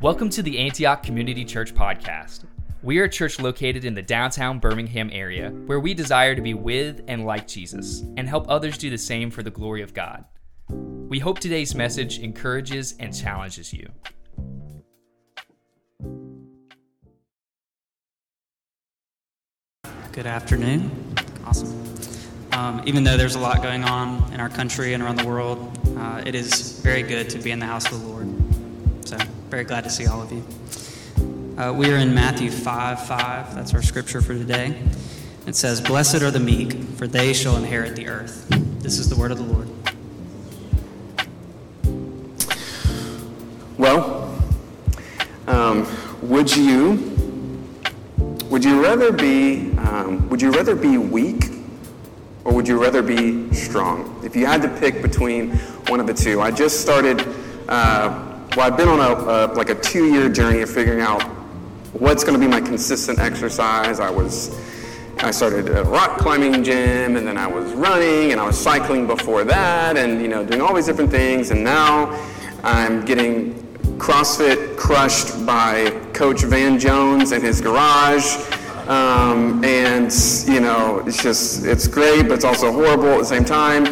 Welcome to the Antioch Community Church Podcast. We are a church located in the downtown Birmingham area where we desire to be with and like Jesus and help others do the same for the glory of God. We hope today's message encourages and challenges you. Good afternoon. Awesome. Um, even though there's a lot going on in our country and around the world, uh, it is very good to be in the house of the Lord. So, very glad to see all of you. Uh, we are in Matthew 5 5. That's our scripture for today. It says, Blessed are the meek, for they shall inherit the earth. This is the word of the Lord. Well, um, would you would you rather be um, would you rather be weak or would you rather be strong? If you had to pick between one of the two, I just started. Uh, well, I've been on a, a like a two-year journey of figuring out what's going to be my consistent exercise. I was I started a rock climbing gym, and then I was running, and I was cycling before that, and you know doing all these different things, and now I'm getting CrossFit crushed by Coach Van Jones in his garage. Um, and, you know, it's just, it's great, but it's also horrible at the same time.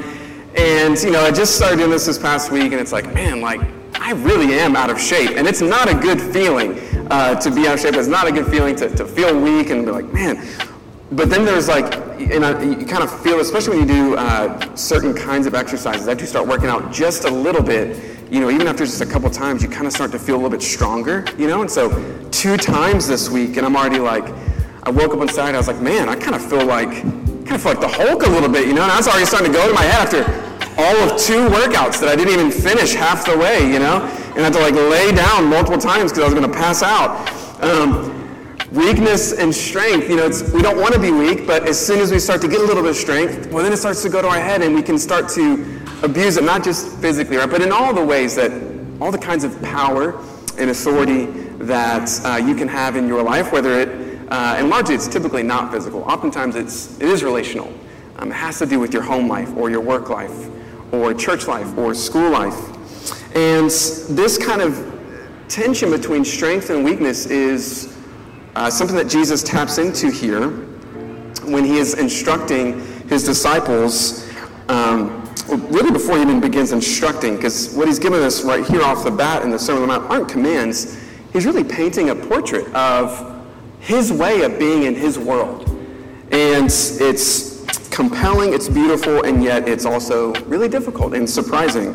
And, you know, I just started doing this this past week, and it's like, man, like, I really am out of shape. And it's not a good feeling uh, to be out of shape. It's not a good feeling to, to feel weak and be like, man. But then there's like, and I, you kind of feel, especially when you do uh, certain kinds of exercises, after you start working out just a little bit, you know, even after just a couple times, you kind of start to feel a little bit stronger, you know? And so two times this week, and I'm already like, I woke up Saturday, I was like, man, I kind of feel like, kind of feel like the Hulk a little bit, you know? And I was already starting to go to my head after all of two workouts that I didn't even finish half the way, you know? And I had to like lay down multiple times because I was going to pass out. Um, weakness and strength, you know, we don't want to be weak, but as soon as we start to get a little bit of strength, well, then it starts to go to our head and we can start to abuse it, not just physically, right, but in all the ways that, all the kinds of power and authority that uh, you can have in your life, whether it, uh, and largely it's typically not physical. Oftentimes it's, it is relational. Um, it has to do with your home life or your work life or church life or school life. And this kind of tension between strength and weakness is uh, something that Jesus taps into here when he is instructing his disciples um, really before he even begins instructing, because what he's given us right here off the bat in the Sermon on the Mount aren't commands. He's really painting a portrait of his way of being in his world. And it's compelling, it's beautiful, and yet it's also really difficult and surprising.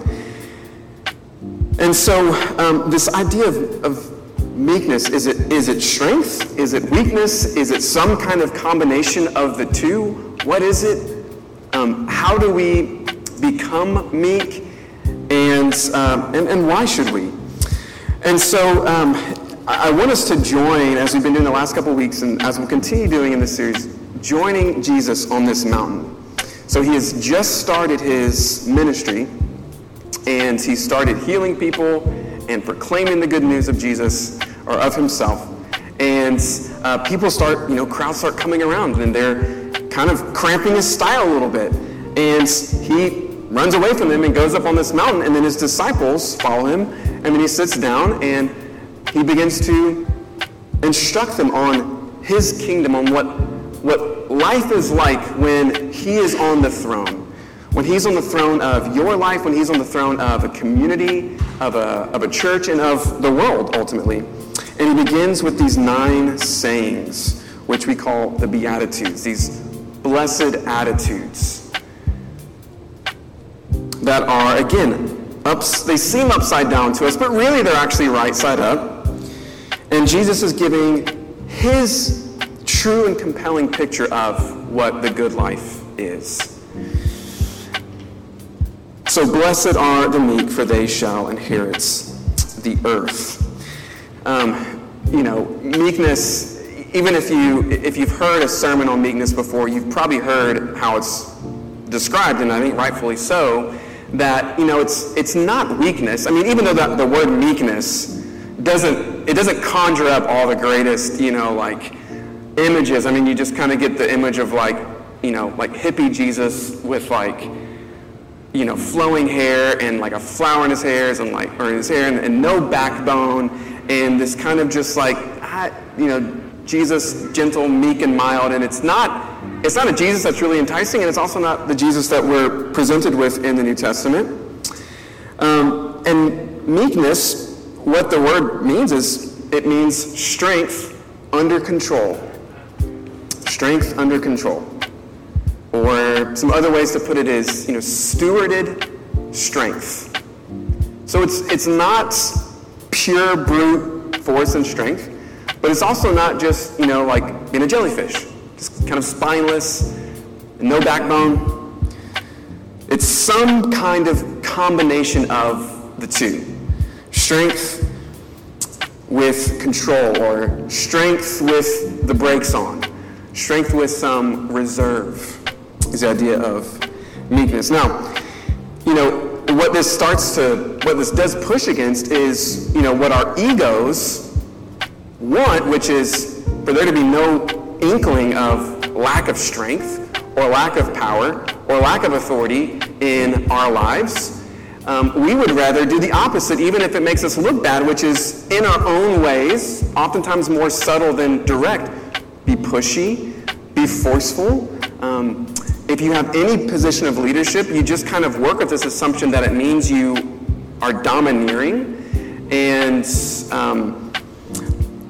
And so, um, this idea of, of meekness is it, is it strength? Is it weakness? Is it some kind of combination of the two? What is it? Um, how do we become meek, and, um, and, and why should we? And so I want us to join, as we've been doing the last couple weeks, and as we'll continue doing in this series, joining Jesus on this mountain. So he has just started his ministry, and he started healing people and proclaiming the good news of Jesus or of himself. And uh, people start, you know, crowds start coming around, and they're kind of cramping his style a little bit. And he runs away from them and goes up on this mountain, and then his disciples follow him, and then he sits down and he begins to instruct them on his kingdom, on what, what life is like when he is on the throne. When he's on the throne of your life, when he's on the throne of a community, of a, of a church, and of the world, ultimately. And he begins with these nine sayings, which we call the Beatitudes, these blessed attitudes that are, again, ups, they seem upside down to us, but really they're actually right side up. And Jesus is giving his true and compelling picture of what the good life is. So blessed are the meek, for they shall inherit the earth. Um, you know, meekness, even if, you, if you've heard a sermon on meekness before, you've probably heard how it's described, and I think rightfully so, that you know it's it's not weakness. I mean, even though the, the word meekness doesn't it doesn't conjure up all the greatest you know like images. I mean, you just kind of get the image of like you know like hippie Jesus with like you know, flowing hair and like a flower in his hairs and like, or in his hair and, and no backbone and this kind of just like, you know, Jesus, gentle, meek, and mild. And it's not, it's not a Jesus that's really enticing, and it's also not the Jesus that we're presented with in the New Testament. Um, and meekness, what the word means is it means strength under control. Strength under control. Or some other ways to put it is, you know, stewarded strength. So it's, it's not pure brute force and strength, but it's also not just, you know, like being a jellyfish, just kind of spineless, no backbone. It's some kind of combination of the two strength with control, or strength with the brakes on, strength with some reserve is the idea of meekness. Now, you know, what this starts to, what this does push against is, you know, what our egos want, which is for there to be no inkling of lack of strength or lack of power or lack of authority in our lives. Um, we would rather do the opposite, even if it makes us look bad, which is in our own ways, oftentimes more subtle than direct. Be pushy, be forceful, um, if you have any position of leadership, you just kind of work with this assumption that it means you are domineering, and um,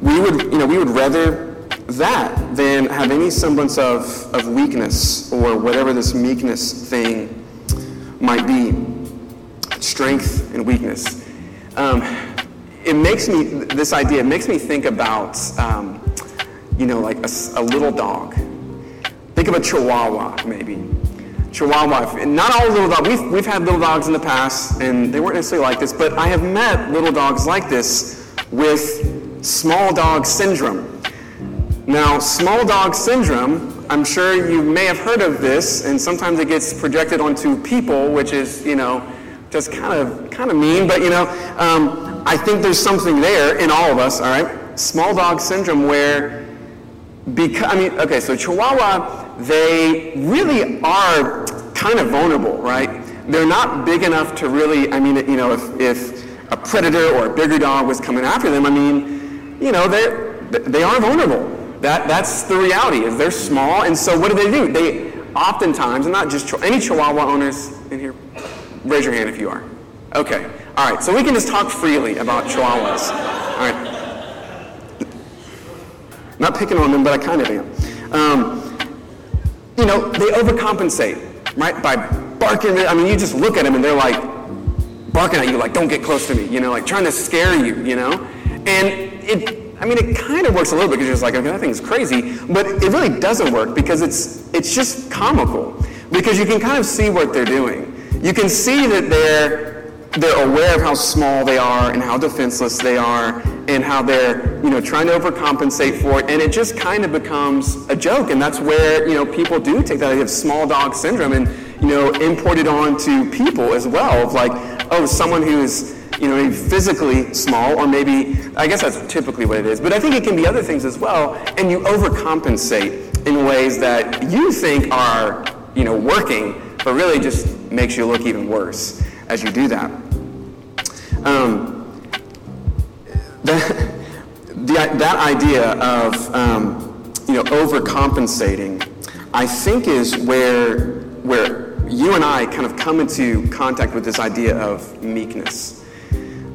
we would, you know, we would rather that than have any semblance of, of weakness or whatever this meekness thing might be. Strength and weakness. Um, it makes me, this idea, makes me think about, um, you know, like a, a little dog Think of a chihuahua, maybe. Chihuahua. Not all little dogs. We've, we've had little dogs in the past, and they weren't necessarily like this, but I have met little dogs like this with small dog syndrome. Now, small dog syndrome, I'm sure you may have heard of this, and sometimes it gets projected onto people, which is, you know, just kind of kind of mean, but you know, um, I think there's something there in all of us. All right, small dog syndrome, where because I mean, okay, so Chihuahua they really are kind of vulnerable, right? They're not big enough to really, I mean, you know, if, if a predator or a bigger dog was coming after them, I mean, you know, they're, they are vulnerable. That, that's the reality, is they're small, and so what do they do? They oftentimes, and not just, any Chihuahua owners in here, raise your hand if you are. Okay, all right, so we can just talk freely about Chihuahuas. All right. Not picking on them, but I kind of am. Um, you know, they overcompensate, right? By barking. I mean, you just look at them and they're like barking at you, like, don't get close to me, you know, like trying to scare you, you know? And it, I mean, it kind of works a little bit because you're just like, okay, that thing's crazy, but it really doesn't work because it's, it's just comical because you can kind of see what they're doing. You can see that they're they're aware of how small they are and how defenseless they are and how they're you know trying to overcompensate for it. And it just kind of becomes a joke. And that's where you know people do take that. Idea of small dog syndrome and you know import it on to people as well of like oh someone who's you know physically small or maybe i guess that's typically what it is. But i think it can be other things as well. And you overcompensate in ways that you think are you know working but really just makes you look even worse as you do that. Um, that, the, that idea of um, you know overcompensating, I think, is where where you and I kind of come into contact with this idea of meekness,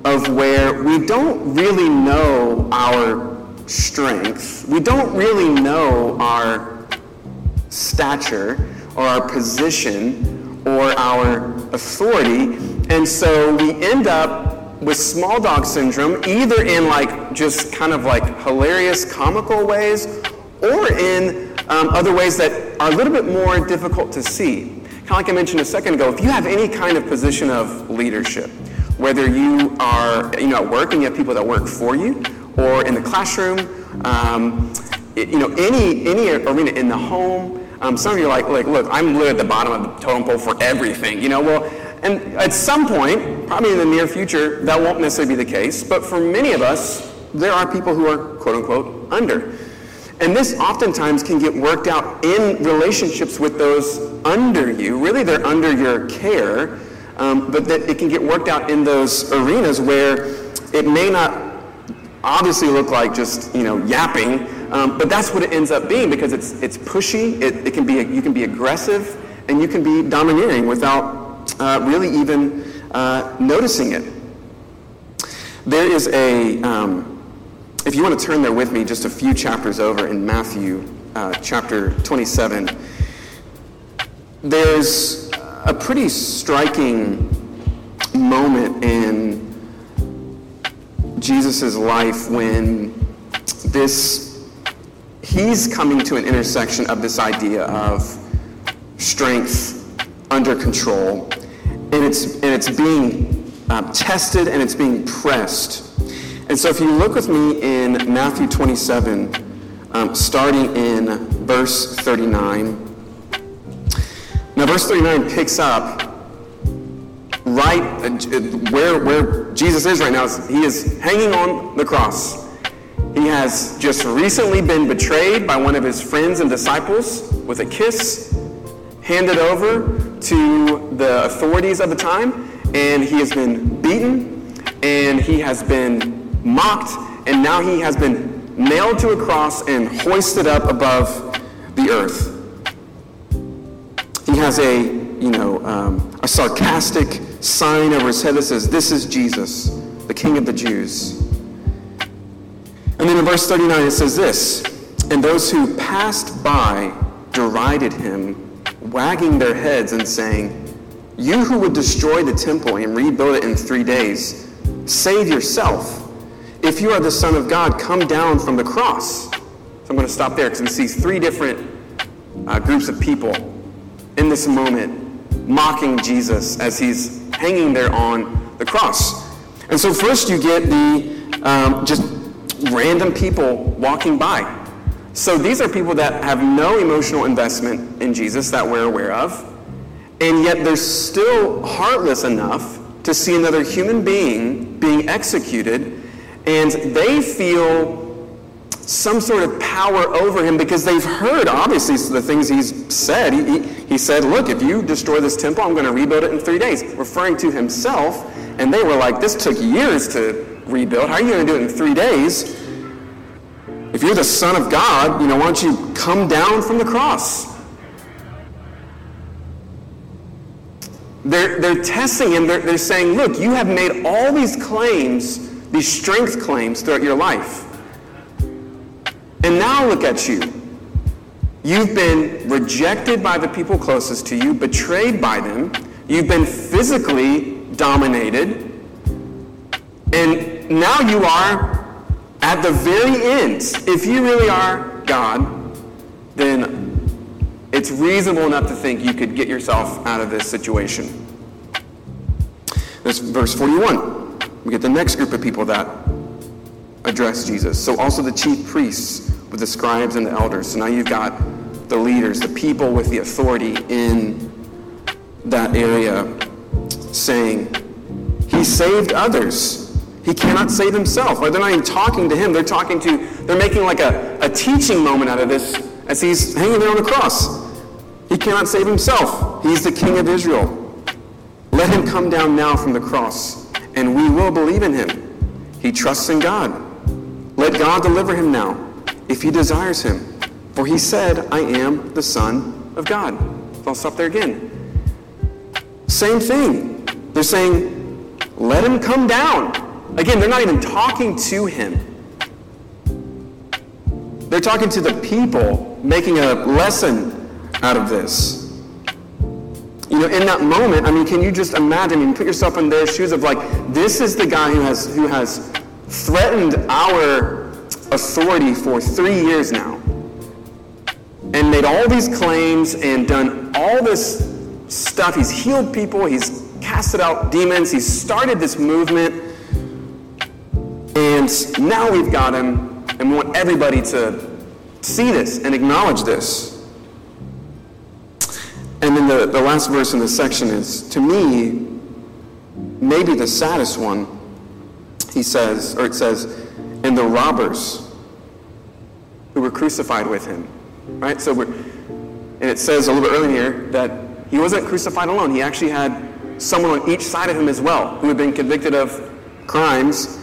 of where we don't really know our strength, we don't really know our stature or our position or our authority. And so we end up with small dog syndrome, either in like just kind of like hilarious comical ways or in um, other ways that are a little bit more difficult to see. Kind of like I mentioned a second ago, if you have any kind of position of leadership, whether you are you know, at work and you have people that work for you, or in the classroom, um, you know, any, any arena in the home, um, some of you are like, like, look, I'm literally at the bottom of the totem pole for everything. You know, well, and at some point, probably in the near future, that won't necessarily be the case. But for many of us, there are people who are quote unquote under. And this oftentimes can get worked out in relationships with those under you. Really, they're under your care, um, but that it can get worked out in those arenas where it may not obviously look like just you know yapping, um, but that's what it ends up being because it's it's pushy. It, it can be you can be aggressive and you can be domineering without uh, really even uh, noticing it. There is a um, if you want to turn there with me just a few chapters over in Matthew uh, chapter 27, there's a pretty striking moment in Jesus' life when this, he's coming to an intersection of this idea of strength under control, and it's, and it's being um, tested and it's being pressed. And so if you look with me in Matthew 27, um, starting in verse 39. Now, verse 39 picks up right uh, where, where Jesus is right now. He is hanging on the cross. He has just recently been betrayed by one of his friends and disciples with a kiss, handed over to the authorities of the time, and he has been beaten, and he has been mocked, and now he has been nailed to a cross and hoisted up above the earth. He has a, you know, um, a sarcastic sign over his head that says, This is Jesus, the King of the Jews. And then in verse 39 it says this And those who passed by derided him, wagging their heads and saying, You who would destroy the temple and rebuild it in three days, save yourself. If you are the Son of God, come down from the cross. So I'm going to stop there because we see three different uh, groups of people in this moment mocking Jesus as he's hanging there on the cross. And so, first, you get the um, just random people walking by. So, these are people that have no emotional investment in Jesus that we're aware of, and yet they're still heartless enough to see another human being being executed and they feel some sort of power over him because they've heard, obviously, the things he's said. He, he, he, said, Look, if you destroy this temple, I'm going to rebuild it in three days, referring to himself. And they were like, This took years to rebuild. How are you going to do it in three days? If you're the Son of God, you know, why don't you come down from the cross? They're, they're testing him. They're, they're saying, Look, you have made all these claims these strength claims throughout your life. And now look at you. You've been rejected by the people closest to you, betrayed by them. You've been physically dominated. And now you are at the very end. If you really are God, then it's reasonable enough to think you could get yourself out of this situation. That's verse 41. We get the next group of people that address Jesus. So also the chief priests with the scribes and the elders. So now you've got the leaders, the people with the authority in that area saying, He saved others. He cannot save himself. Or they're not even talking to him. They're talking to, they're making like a, a teaching moment out of this as he's hanging there on the cross. He cannot save himself. He's the king of Israel. Let him come down now from the cross and we will believe in him. He trusts in God. Let God deliver him now, if he desires him. For he said, I am the Son of God. So I'll stop there again. Same thing. They're saying, let him come down. Again, they're not even talking to him. They're talking to the people, making a lesson out of this. You know, in that moment, I mean, can you just imagine? I mean, put yourself in their shoes of like, this is the guy who has who has threatened our authority for three years now, and made all these claims and done all this stuff. He's healed people. He's casted out demons. He's started this movement, and now we've got him, and we want everybody to see this and acknowledge this. And then the, the last verse in this section is, to me, maybe the saddest one. He says, or it says, and the robbers who were crucified with him. Right? So we're, and it says a little bit earlier that he wasn't crucified alone. He actually had someone on each side of him as well who had been convicted of crimes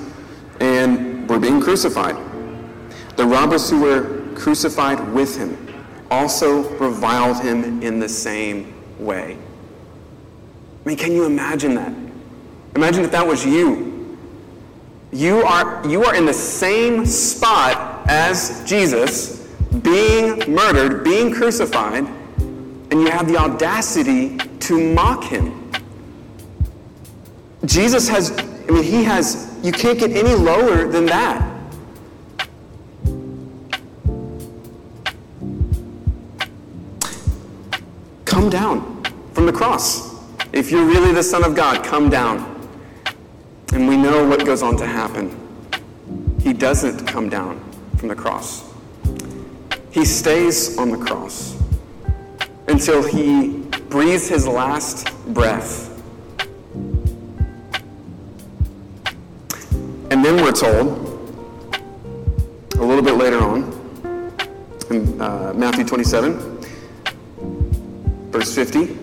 and were being crucified. The robbers who were crucified with him also reviled him in the same way. I mean, can you imagine that? Imagine if that was you. You are, you are in the same spot as Jesus, being murdered, being crucified, and you have the audacity to mock him. Jesus has, I mean, he has, you can't get any lower than that. Come down from the cross. If you're really the Son of God, come down. And we know what goes on to happen. He doesn't come down from the cross. He stays on the cross until he breathes his last breath. And then we're told, a little bit later on, in uh, Matthew 27, verse 50,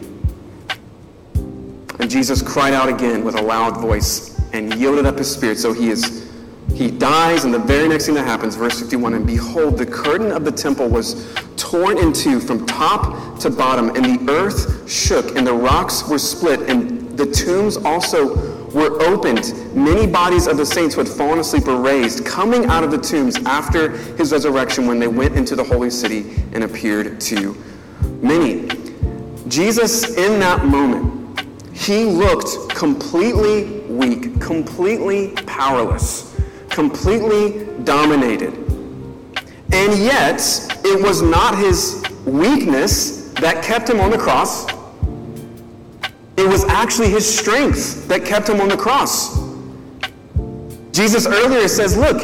and Jesus cried out again with a loud voice and yielded up his spirit. So he is he dies, and the very next thing that happens, verse 51, and behold, the curtain of the temple was torn in two from top to bottom, and the earth shook, and the rocks were split, and the tombs also were opened. Many bodies of the saints who had fallen asleep were raised, coming out of the tombs after his resurrection when they went into the holy city and appeared to many. Jesus, in that moment, he looked completely weak, completely powerless completely dominated. And yet, it was not his weakness that kept him on the cross. It was actually his strength that kept him on the cross. Jesus earlier says, look,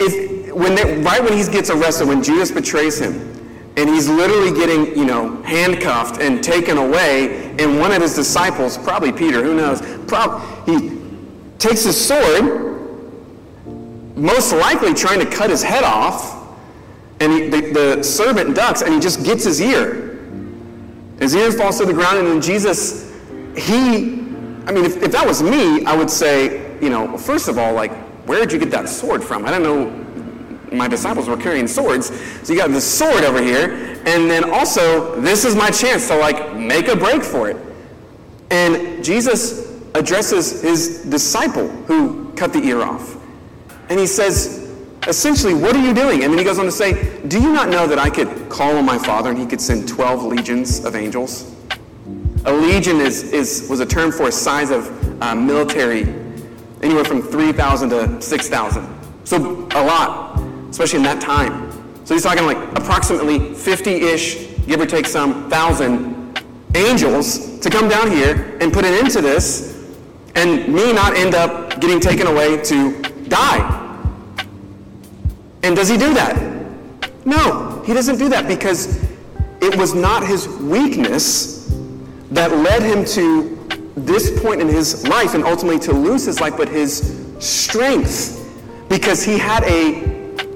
if when they, right when he gets arrested, when Judas betrays him, and he's literally getting, you know, handcuffed and taken away, and one of his disciples, probably Peter, who knows, prob- he takes his sword most likely trying to cut his head off, and he, the, the servant ducks, and he just gets his ear. His ear falls to the ground, and then Jesus, he, I mean, if, if that was me, I would say, you know, first of all, like, where did you get that sword from? I don't know. My disciples were carrying swords. So you got this sword over here, and then also, this is my chance to, like, make a break for it. And Jesus addresses his disciple who cut the ear off. And he says, essentially, what are you doing? And then he goes on to say, do you not know that I could call on my father and he could send 12 legions of angels? A legion is, is, was a term for a size of uh, military, anywhere from 3,000 to 6,000. So a lot, especially in that time. So he's talking like approximately 50-ish, give or take some, thousand angels to come down here and put an end to this and me not end up getting taken away to die. And does he do that? No, he doesn't do that because it was not his weakness that led him to this point in his life and ultimately to lose his life, but his strength. Because he had a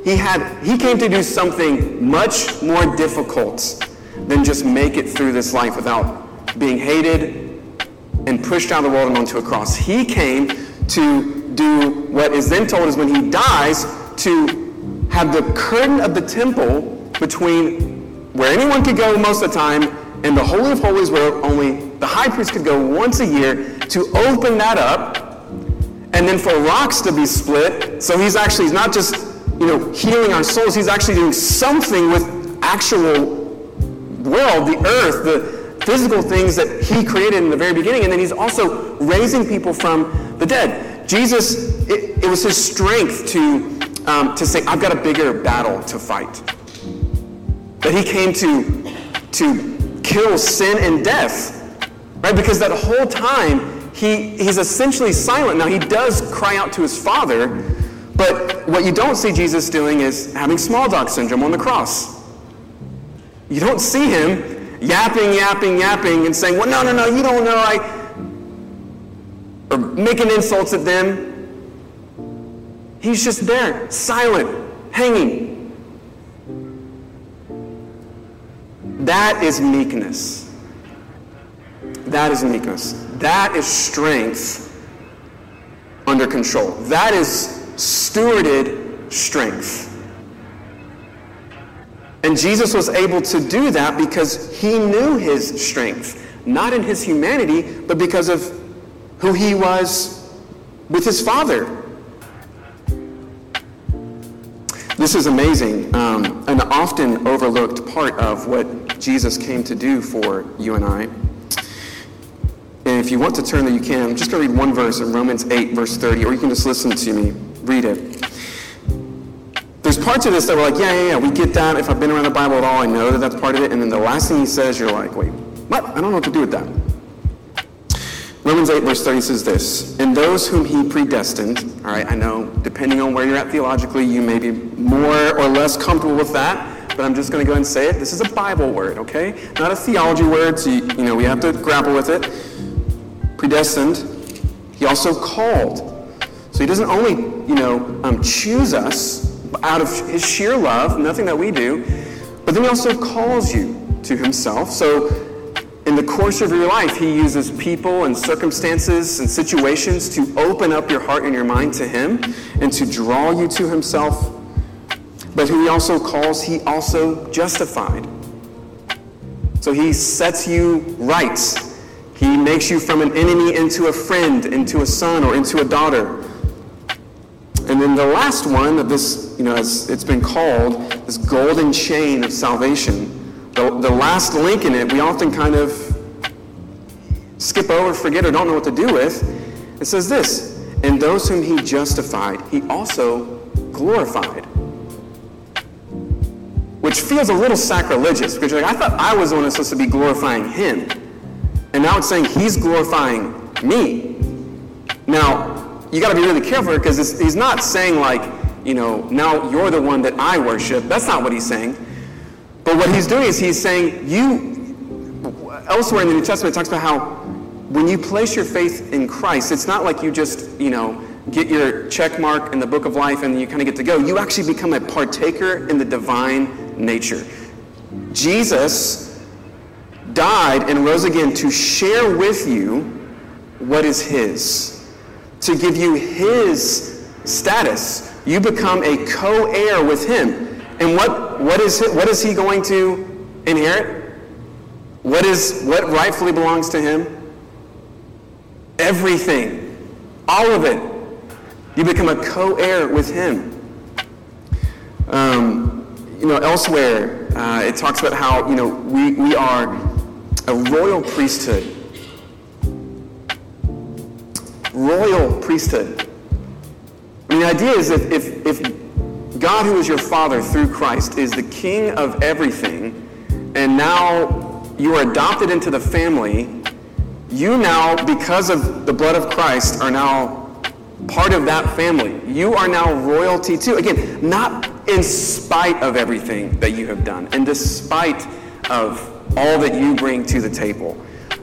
he had he came to do something much more difficult than just make it through this life without being hated and pushed out of the world and onto a cross. He came to do what is then told is when he dies to have the curtain of the temple between where anyone could go most of the time and the Holy of Holies where only the high priest could go once a year to open that up and then for rocks to be split. So he's actually he's not just you know healing our souls, he's actually doing something with actual world, the earth, the physical things that he created in the very beginning, and then he's also raising people from the dead. Jesus, it, it was his strength to um, to say, I've got a bigger battle to fight. That he came to, to kill sin and death, right? Because that whole time, he, he's essentially silent. Now, he does cry out to his Father, but what you don't see Jesus doing is having small dog syndrome on the cross. You don't see him yapping, yapping, yapping, and saying, Well, no, no, no, you don't know. I. Or making insults at them. He's just there, silent, hanging. That is meekness. That is meekness. That is strength under control. That is stewarded strength. And Jesus was able to do that because he knew his strength, not in his humanity, but because of who he was with his Father. This is amazing, um, an often overlooked part of what Jesus came to do for you and I. And if you want to turn there, you can. I'm just going to read one verse in Romans 8, verse 30, or you can just listen to me read it. There's parts of this that we're like, yeah, yeah, yeah, we get that. If I've been around the Bible at all, I know that that's part of it. And then the last thing he says, you're like, wait, what? I don't know what to do with that. Romans 8, verse 30 says this And those whom he predestined, all right, I know, depending on where you're at theologically, you may be more or less comfortable with that, but I'm just going to go ahead and say it. This is a Bible word, okay? Not a theology word, so you, you know, we have to grapple with it. Predestined, he also called. So he doesn't only, you know, um, choose us out of his sheer love, nothing that we do, but then he also calls you to himself. So in the course of your life, He uses people and circumstances and situations to open up your heart and your mind to Him and to draw you to Himself. But who He also calls, He also justified. So He sets you right. He makes you from an enemy into a friend, into a son, or into a daughter. And then the last one of this, you know, as it's been called, this golden chain of salvation the, the last link in it, we often kind of skip over, forget, or don't know what to do with. It says this And those whom he justified, he also glorified. Which feels a little sacrilegious because you're like, I thought I was the one that's supposed to be glorifying him. And now it's saying he's glorifying me. Now, you got to be really careful because he's not saying, like, you know, now you're the one that I worship. That's not what he's saying. But what he's doing is he's saying, you, elsewhere in the New Testament, it talks about how when you place your faith in Christ, it's not like you just, you know, get your check mark in the book of life and you kind of get to go. You actually become a partaker in the divine nature. Jesus died and rose again to share with you what is his, to give you his status. You become a co heir with him. And what, what, is, what is he going to inherit? What, is, what rightfully belongs to him? Everything. All of it. You become a co heir with him. Um, you know, elsewhere, uh, it talks about how, you know, we, we are a royal priesthood. Royal priesthood. I mean, the idea is that if, if God, who is your Father through Christ, is the King of everything, and now you are adopted into the family. You now, because of the blood of Christ, are now part of that family. You are now royalty too. Again, not in spite of everything that you have done, and despite of all that you bring to the table.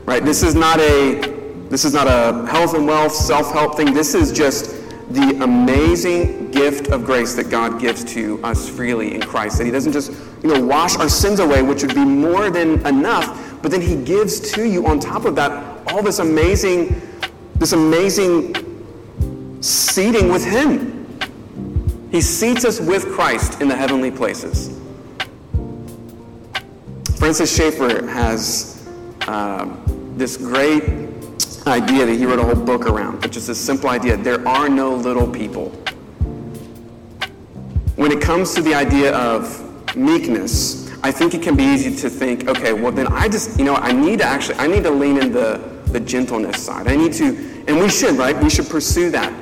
Right? This is not a this is not a health and wealth self-help thing. This is just the amazing gift of grace that God gives to us freely in Christ. That He doesn't just, you know, wash our sins away, which would be more than enough, but then He gives to you on top of that all this amazing, this amazing seating with Him. He seats us with Christ in the heavenly places. Francis Schaeffer has um, this great idea that he wrote a whole book around, which is this simple idea there are no little people. When it comes to the idea of meekness, I think it can be easy to think, okay, well then I just, you know, I need to actually, I need to lean in the, the gentleness side. I need to, and we should, right? We should pursue that.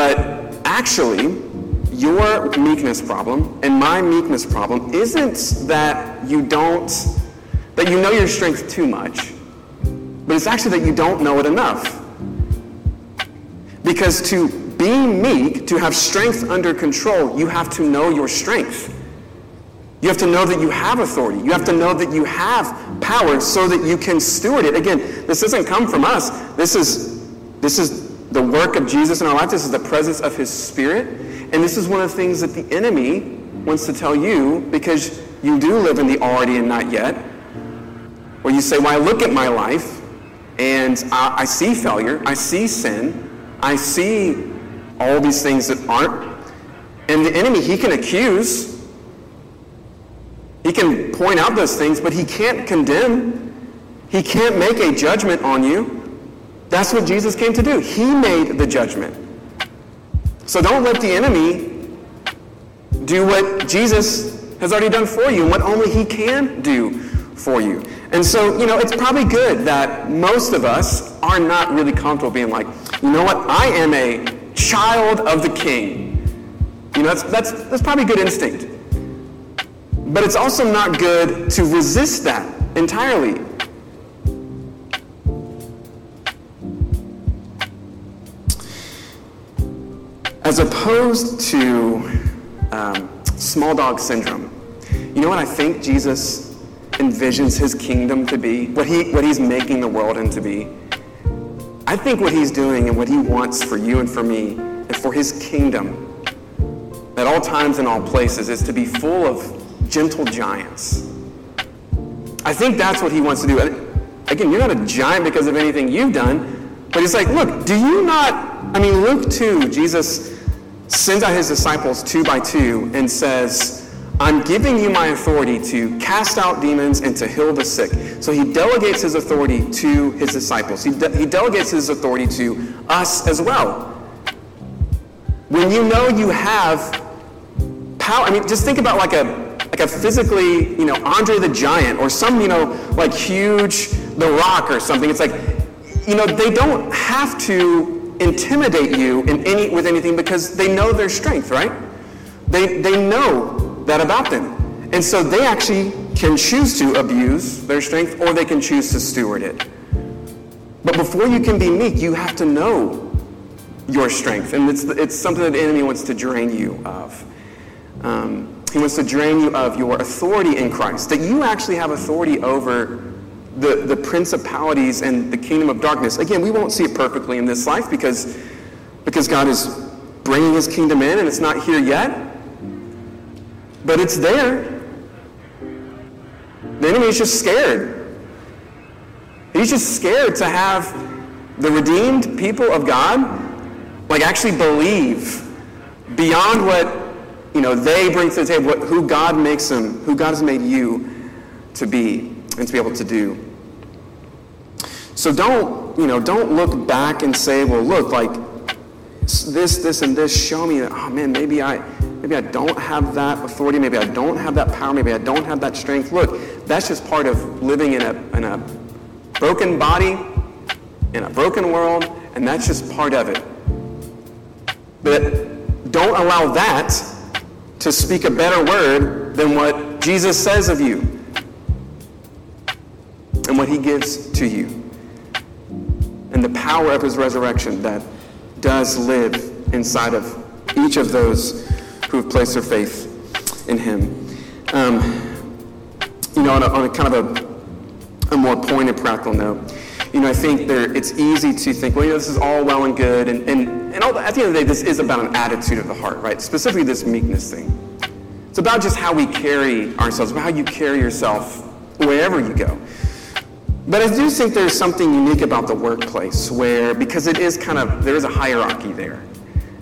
But actually, your meekness problem and my meekness problem isn't that you don't, that you know your strength too much but it's actually that you don't know it enough. Because to be meek, to have strength under control, you have to know your strength. You have to know that you have authority. You have to know that you have power so that you can steward it. Again, this doesn't come from us. This is, this is the work of Jesus in our life. This is the presence of his spirit. And this is one of the things that the enemy wants to tell you because you do live in the already and not yet. Where you say, well, I look at my life and I, I see failure, I see sin, I see all these things that aren't. And the enemy, he can accuse, he can point out those things, but he can't condemn. He can't make a judgment on you. That's what Jesus came to do. He made the judgment. So don't let the enemy do what Jesus has already done for you and what only he can do for you. And so, you know, it's probably good that most of us are not really comfortable being like, you know what, I am a child of the king. You know, that's, that's, that's probably good instinct. But it's also not good to resist that entirely. As opposed to um, small dog syndrome, you know what I think Jesus envisions his kingdom to be? What, he, what he's making the world into be? I think what he's doing and what he wants for you and for me and for his kingdom at all times and all places is to be full of gentle giants. I think that's what he wants to do. Again, you're not a giant because of anything you've done, but he's like, look, do you not? I mean, Luke 2, Jesus sends out his disciples two by two and says, I'm giving you my authority to cast out demons and to heal the sick. So he delegates his authority to his disciples. He, de- he delegates his authority to us as well. When you know you have power, I mean, just think about like a like a physically, you know, Andre the Giant or some, you know, like huge The Rock or something. It's like, you know, they don't have to intimidate you in any with anything because they know their strength, right? They they know that about them. And so they actually can choose to abuse their strength or they can choose to steward it. But before you can be meek, you have to know your strength. And it's, it's something that the enemy wants to drain you of. Um, he wants to drain you of your authority in Christ, that you actually have authority over the, the principalities and the kingdom of darkness. Again, we won't see it perfectly in this life because, because God is bringing his kingdom in and it's not here yet. But it's there. The enemy is just scared. He's just scared to have the redeemed people of God like actually believe beyond what you know they bring to the table, what, who God makes them, who God has made you to be and to be able to do. So don't, you know, don't look back and say, well, look, like this, this, and this show me that, oh man, maybe I maybe I don't have that authority, maybe I don't have that power, maybe I don't have that strength. Look, that's just part of living in a, in a broken body, in a broken world, and that's just part of it. But don't allow that to speak a better word than what Jesus says of you what he gives to you. And the power of his resurrection that does live inside of each of those who have placed their faith in him. Um, you know, on a, on a kind of a, a more pointed, practical note, you know, I think there, it's easy to think, well, you know, this is all well and good, and, and, and all the, at the end of the day, this is about an attitude of the heart, right? Specifically, this meekness thing. It's about just how we carry ourselves, about how you carry yourself wherever you go. But I do think there's something unique about the workplace where, because it is kind of, there is a hierarchy there.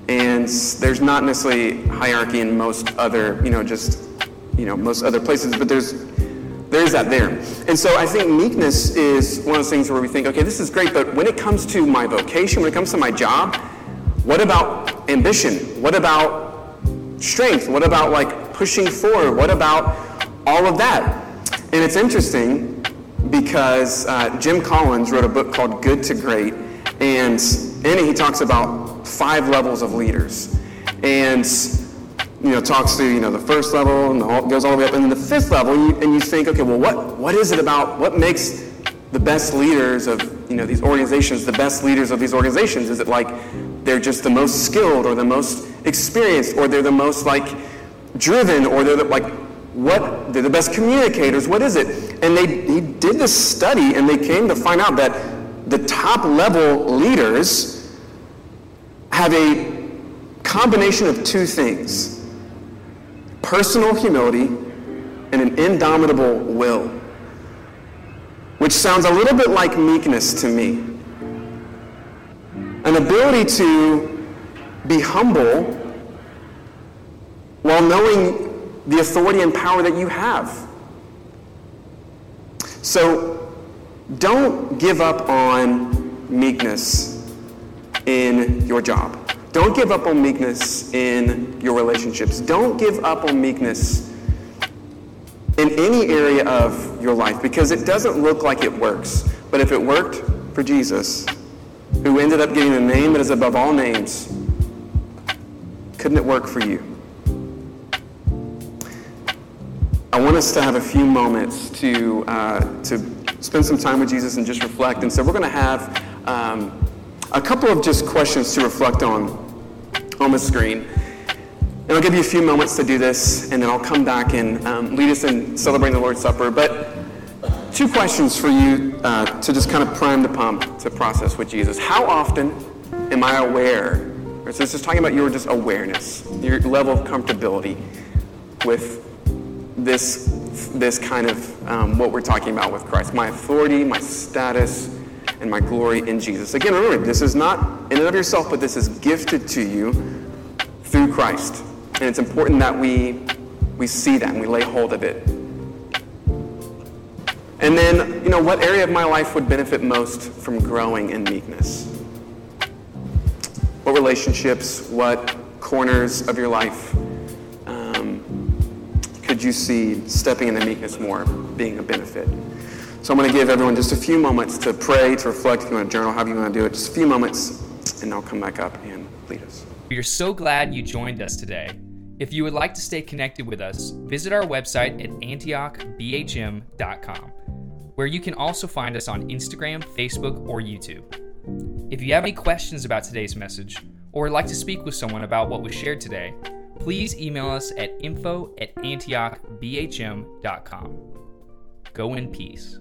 And there's not necessarily hierarchy in most other, you know, just, you know, most other places, but there's, there's that there. And so I think meekness is one of those things where we think, okay, this is great, but when it comes to my vocation, when it comes to my job, what about ambition? What about strength? What about like pushing forward? What about all of that? And it's interesting because uh, Jim Collins wrote a book called Good to Great, and in it he talks about five levels of leaders. And you know, talks to you know the first level and all, goes all the way up, and then the fifth level, and you, and you think, okay, well, what what is it about? What makes the best leaders of you know these organizations the best leaders of these organizations? Is it like they're just the most skilled, or the most experienced, or they're the most like driven, or they're the, like what they're the best communicators? What is it? And they he did this study, and they came to find out that the top level leaders have a combination of two things personal humility and an indomitable will, which sounds a little bit like meekness to me. An ability to be humble while knowing the authority and power that you have. So don't give up on meekness in your job. Don't give up on meekness in your relationships. Don't give up on meekness in any area of your life because it doesn't look like it works. But if it worked for Jesus, who ended up getting the name that is above all names, couldn't it work for you? I want us to have a few moments to, uh, to spend some time with Jesus and just reflect. And so we're going to have um, a couple of just questions to reflect on on the screen. And I'll give you a few moments to do this, and then I'll come back and um, lead us in celebrating the Lord's Supper. But two questions for you uh, to just kind of prime the pump to process with Jesus. How often am I aware? So this is talking about your just awareness, your level of comfortability with this, this kind of um, what we're talking about with Christ my authority, my status, and my glory in Jesus. Again, remember, this is not in and of yourself, but this is gifted to you through Christ. And it's important that we, we see that and we lay hold of it. And then, you know, what area of my life would benefit most from growing in meekness? What relationships, what corners of your life could you see stepping into meekness more being a benefit? So I'm going to give everyone just a few moments to pray, to reflect. If you want to journal, however you want to do it, just a few moments, and I'll come back up and lead us. We are so glad you joined us today. If you would like to stay connected with us, visit our website at antiochbhm.com, where you can also find us on Instagram, Facebook, or YouTube. If you have any questions about today's message, or would like to speak with someone about what was shared today, please email us at info at antiochbhm.com. Go in peace.